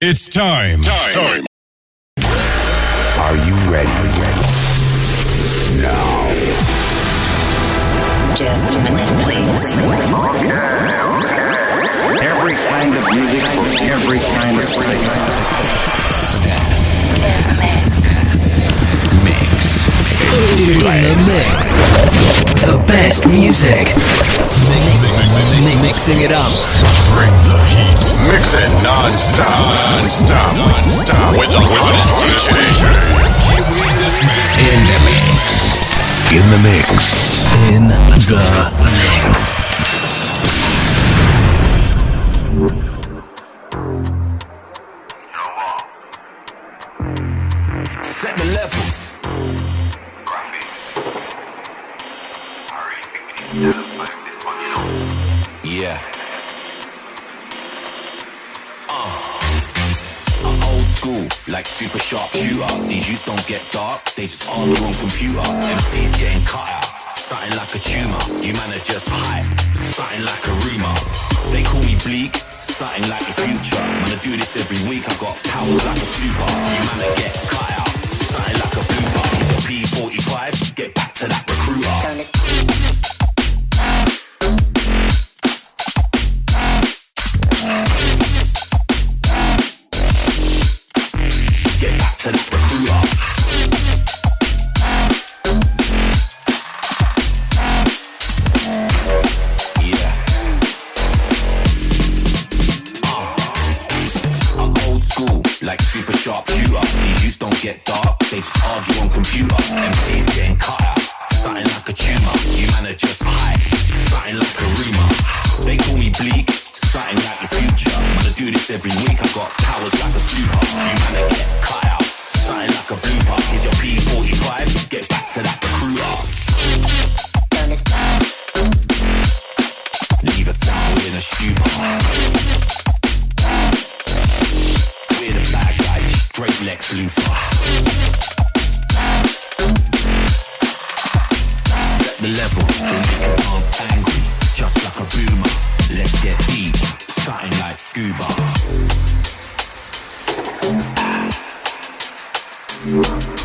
It's time. Time. Time. Are you ready? Now. Just a minute, please. Every kind of music for every kind of place. In the mix. The best music. Mixing it up. Bring the heat. Mix it non-stop. Non-stop. Non-stop. With the hottest DJ. In the mix. In the mix. In the mix. Yeah. Uh. I'm old school, like super sharp shooter. These youths don't get dark, they just argue on computer. MC's getting cut out, something like a tumor. You man are just hype, something like a rumor. They call me bleak, something like the future. Man, I do this every week, I got powers like a super. You man are get cut out, something like a blooper. Is your P45? Get back to that recruiter. To that recruiter. Yeah. I'm old school, like super sharp shooter. These youths don't get dark, they just argue on computer. MC's getting cut something like a tumor. You just something like a rumor. They call me bleak, something like the future. I do this every week, I got powers like a super. You man are get cut out, like a blooper. Is your P45? Get back to that recruiter. Leave a sound in a stupor. We're the bad guys, straight Lex Luthor. Set the level, we'll make a dance angry, just like a boomer. Let's get deep, something like scuba. Set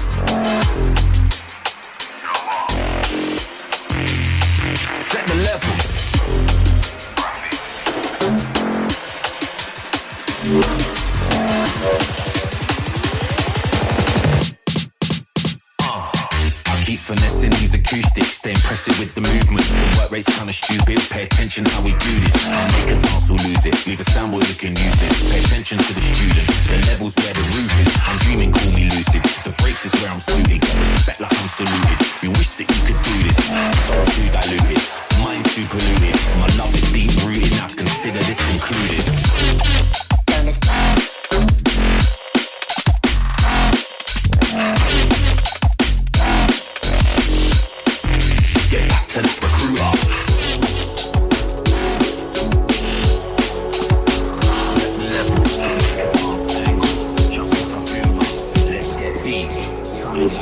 acoustics, stay impressive with the movements. The work rate's kinda stupid. Pay attention how we do this. I'll make a dance or lose it. Leave a can use this. Pay attention to the student. The levels where the roof is. I'm dreaming, call me lucid. The breaks is where I'm suited. Get respect like I'm saluted. We wish that you could do this. Soul too diluted. Mind too polluted. My love is deep rooted. Now consider this concluded.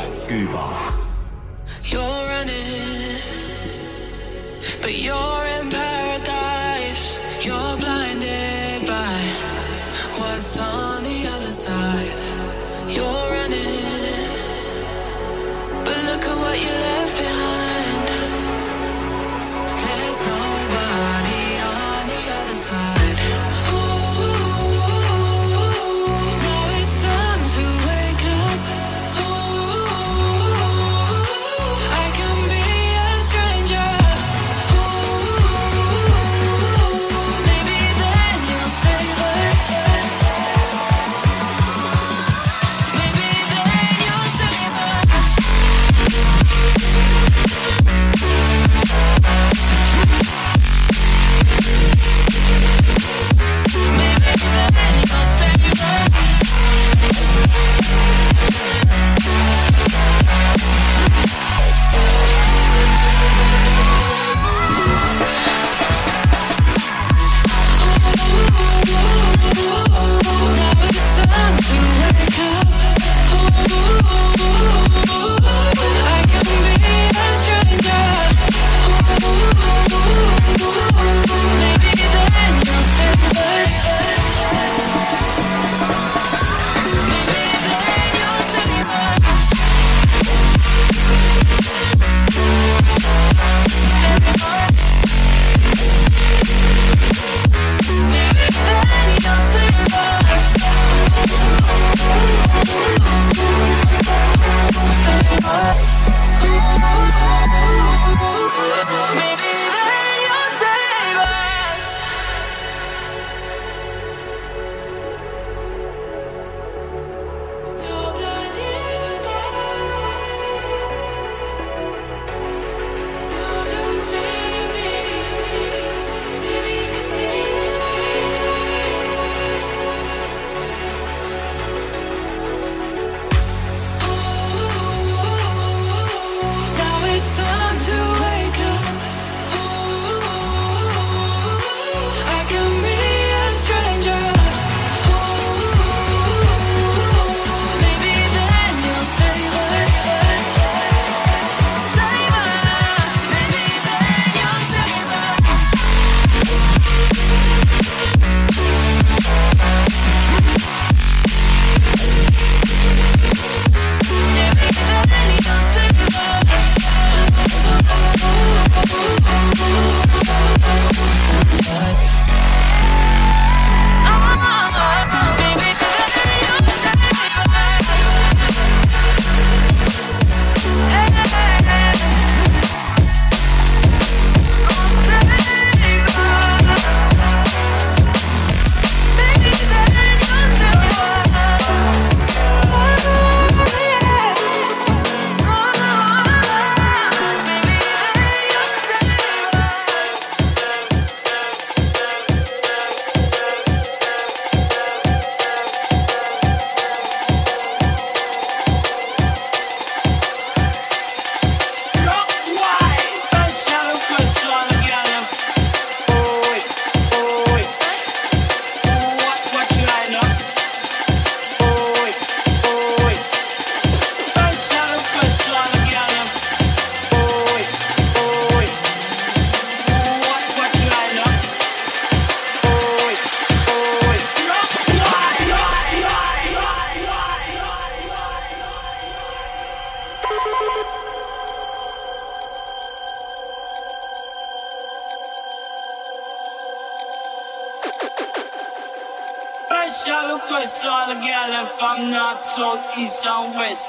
Scuba. You're running, but you're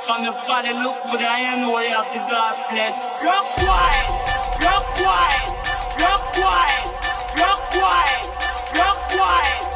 From your body look good, I know you have the God bless. Rock white, rock white, rock white, rock white, rock white,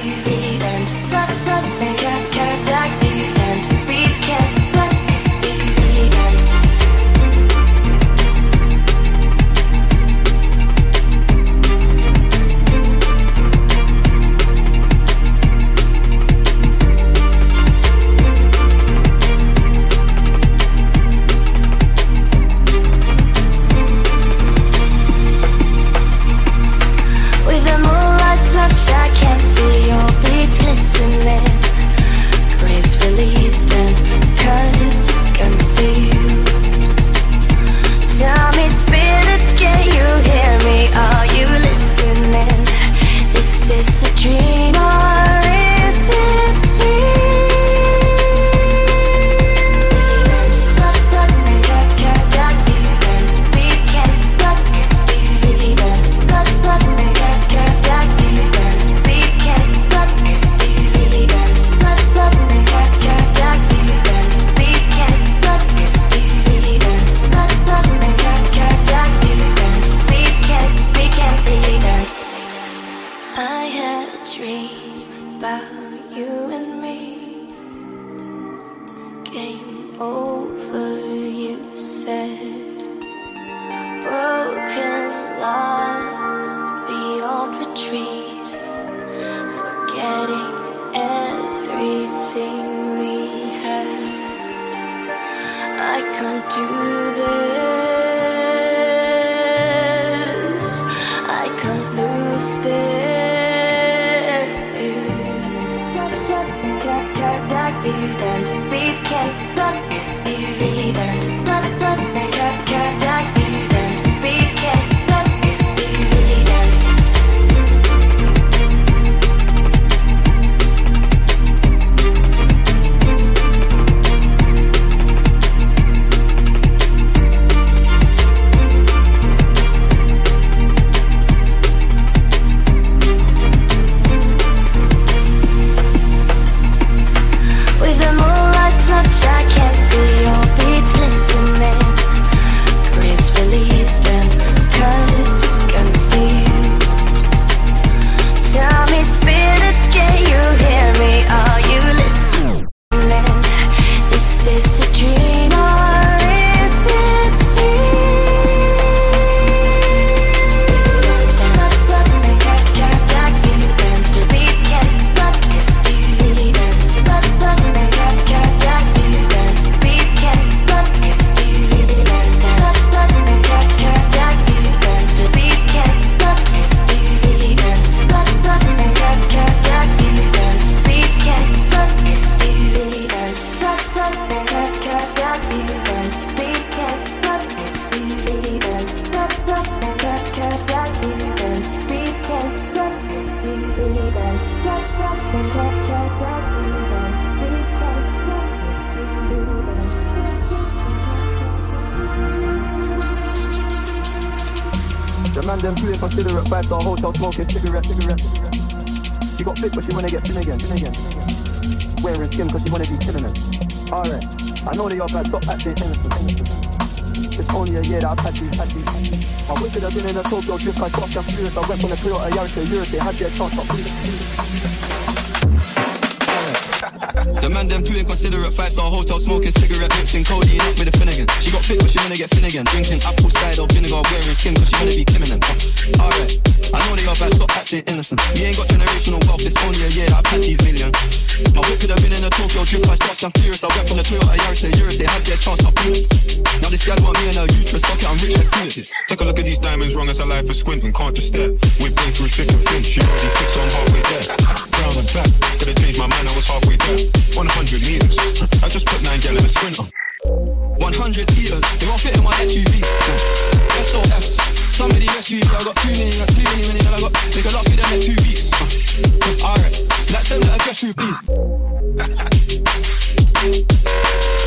this wanna get thin again, thin again, thin again. Wearing skin cause she wanna be killing it. Alright, I know that you're bad, stop acting innocent, innocent. It's only a year that I've had you, had you. I wish I'd have been in a Tokyo drift, I got just furious. I went on a Toyota Yaris to Europe, they had their chance, stop The man them too inconsiderate, five star hotel smoking cigarette, mixing codeine with a Finnegan. She got fit, but she wanna get Finnegan. Drinking apple cider vinegar, wearing skin, cause she wanna be Kim them. Uh, alright, I know they are bad, stop acting innocent. We ain't got generational wealth, it's only a year that I've had these million. My whip could have been in a Tokyo drip, I started I'm furious. I went from the Toyota Yaris to Europe, they had their chance, doing it. Now this guy want me and her uterus, fuck it, I'm rich, do it. Take a look at these diamonds, wrong as a life for squinting, can't just stare. We've been through thick and thin, she already fixed on halfway there down and back. Could have changed my mind, I was halfway there. 100 meters, I just put nine gal in a sprinter. 100 eaters, they won't fit in my SUV. Uh, SOS, somebody rescue me. I got too many, I got too many, many, and I got they got lost me down in two weeks. Uh, Alright, let's send that address through, please.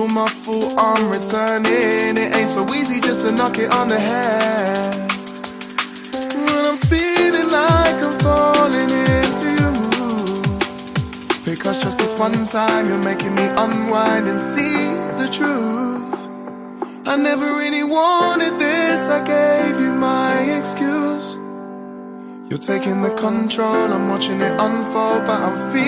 It's my fault, I'm returning. It ain't so easy just to knock it on the head. When I'm feeling like I'm falling into you. Because just this one time you're making me unwind and see the truth. I never really wanted this, I gave you my excuse. You're taking the control, I'm watching it unfold, but I'm feeling.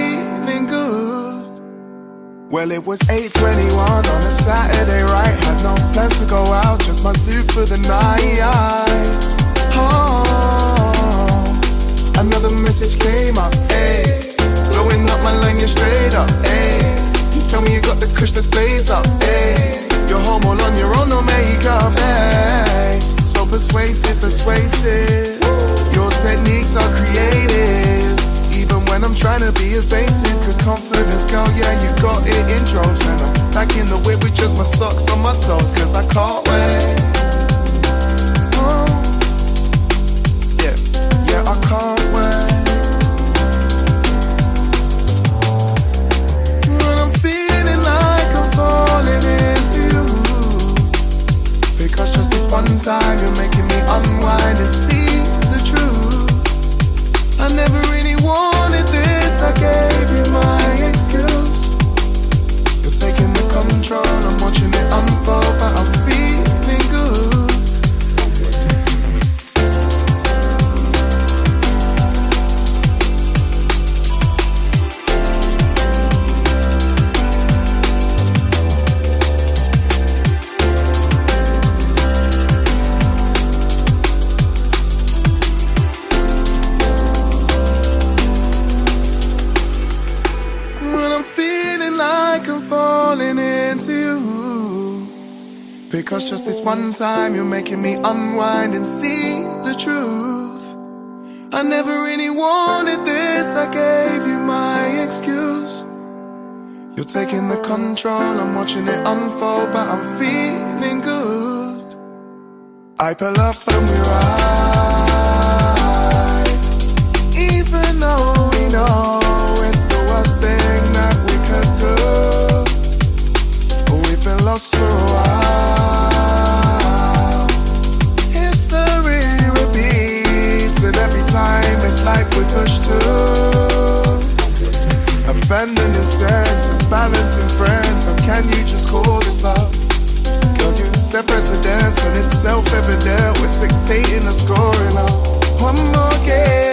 Well, it was 8.21 on a Saturday, right? Had no plans to go out, just my suit for the night. Oh, another message came up, ayy. Blowing up my line, you're straight up, ayy. You tell me you got the kush that's blaze up, ayy. You're home all on your own, no makeup, ayy. So persuasive, persuasive. Your techniques are creative. When I'm trying to be evasive, cause confidence, girl, yeah, you got it in droves. And I'm back in the whip with just my socks on my toes, cause I can't wait. Oh, yeah, yeah, I can't wait. When I'm feeling like I'm falling into you. Because just this one time you're making me unwind and see the truth. I never control, I'm watching it unfold, but I'm one time you're making me unwind and see the truth. I never really wanted this, I gave you my excuse. You're taking the control, I'm watching it unfold, but I'm feeling good. I pull up and we ride. Even though we know to abandoning sense and balancing friends. Or can you just call this love? Precedence and it's self-evident. We're spectating the scoring one more game.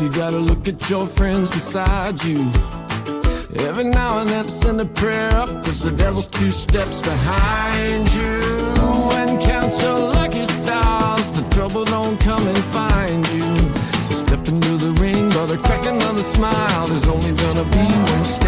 You gotta look at your friends beside you. Every now and then send a prayer up, cause the devil's two steps behind you. And count your lucky stars, the trouble don't come and find you. So step into the ring, brother, crack another smile. There's only gonna be one standing.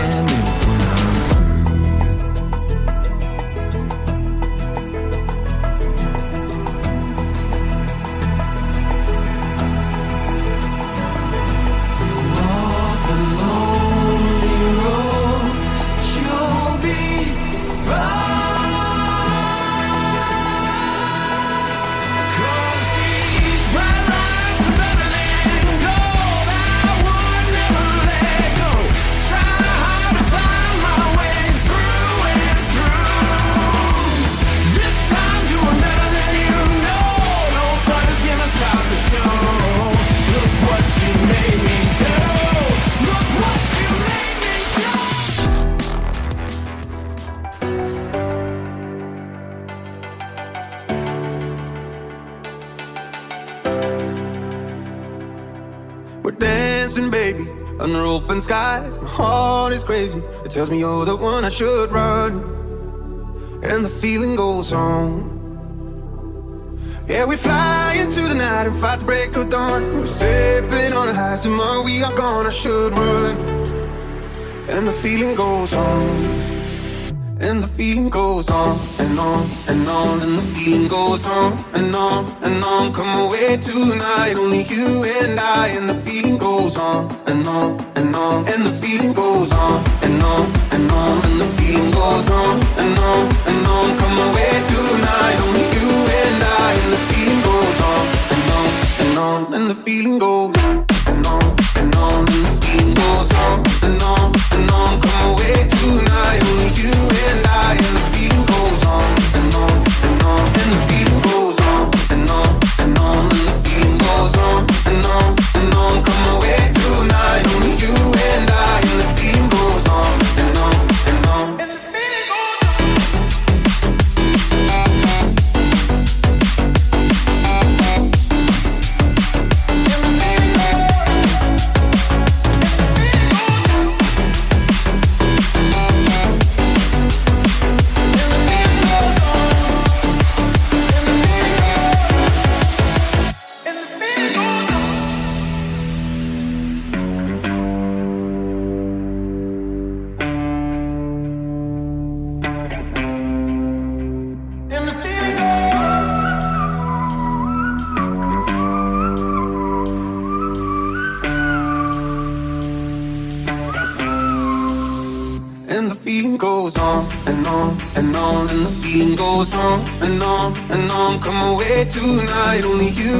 Open skies. My heart is crazy. It tells me you're the one I should run. And the feeling goes on. Yeah, we fly into the night and fight the break of dawn. We're stepping on the highs. Tomorrow we are gone. I should run. And the feeling goes on. And the feeling goes on and on and on, and the feeling goes on and on and on. Come away tonight, only you and I, and the feeling goes on and on and on, and the feeling goes on and on and on, and the feeling goes on and on and on. Come away tonight, only you and I, and the feeling goes on and on and on, and the feeling goes and on and on, and the feeling goes on and on and on. Come away tonight, only you and only you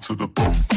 to the bunker.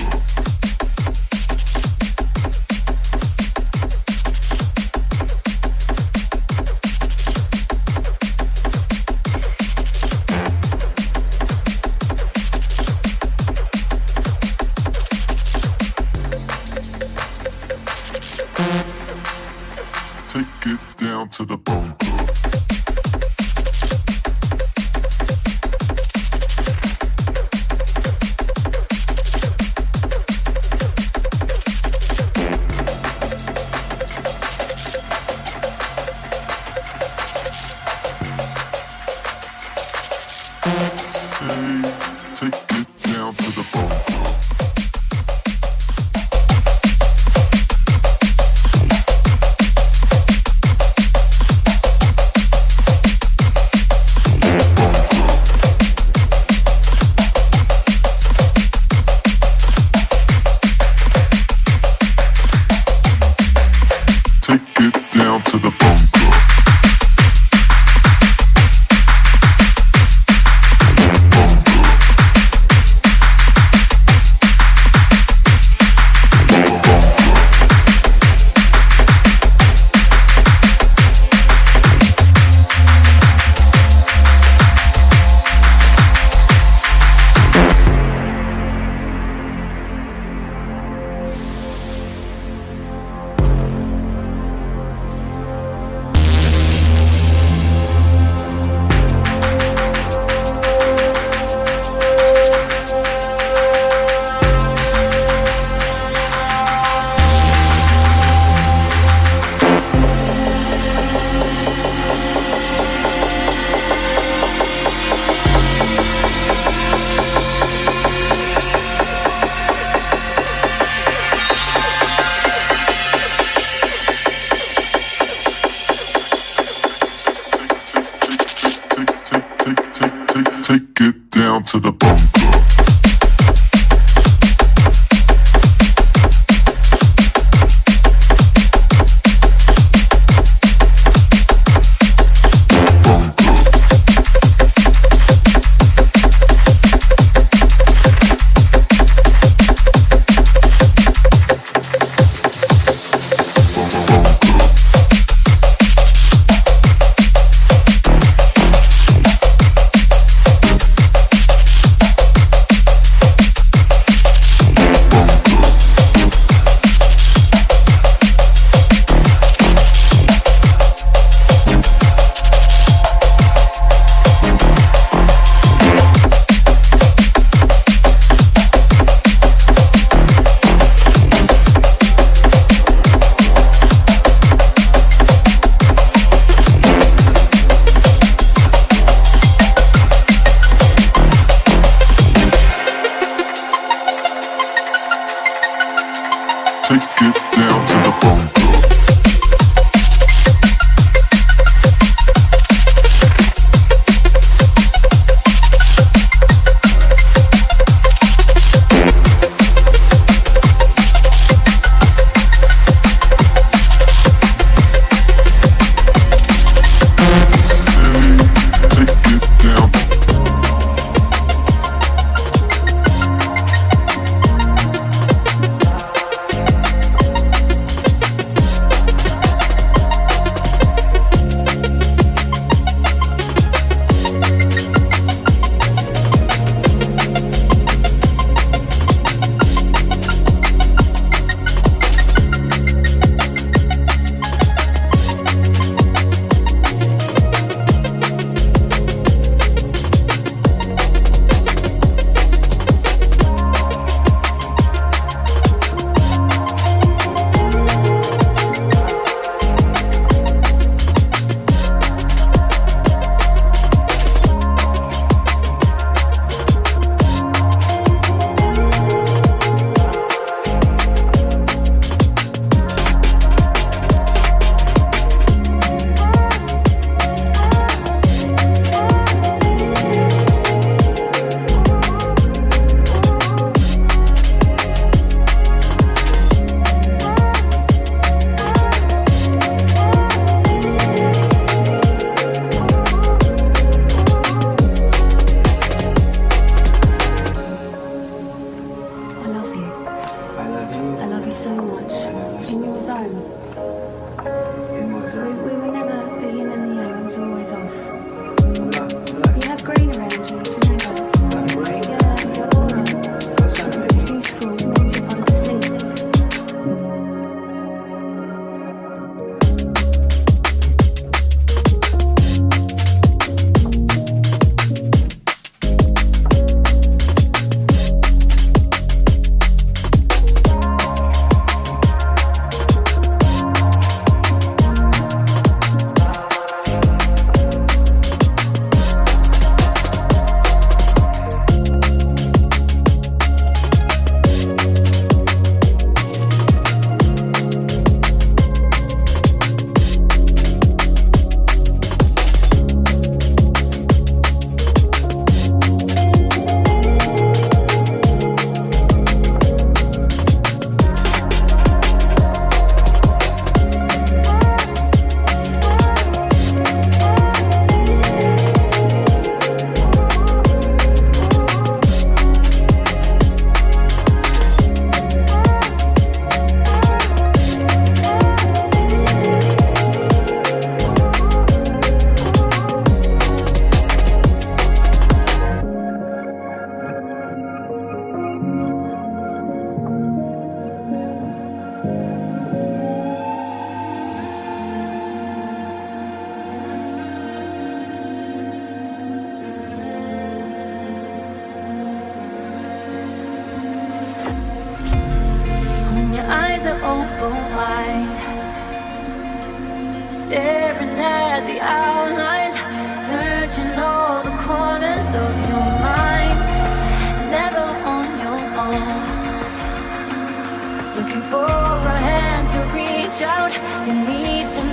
Out. You need to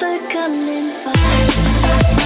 never coming back.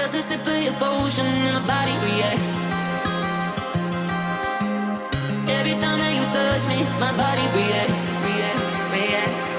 Just a sip of your potion and my body reacts. Every time that you touch me, my body reacts, reacts, reacts.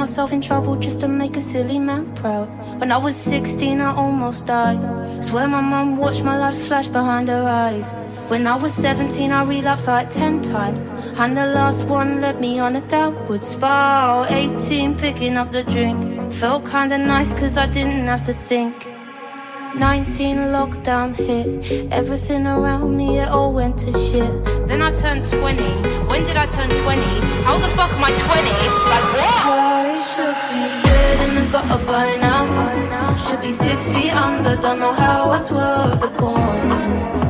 myself in trouble just to make a silly man proud. When I was 16, I almost died. Swear my mom watched my life flash behind her eyes. When I was 17, I relapsed like 10 times. And the last one led me on a downward spiral. 18, picking up the drink. Felt kinda nice cause I didn't have to think. 19 lockdown hit everything around me it all went to shit then i turned 20 when did i turn 20 how the fuck am i 20 like what should be dead in the gutter by now. Should be six feet under, don't know how I swerved the corner.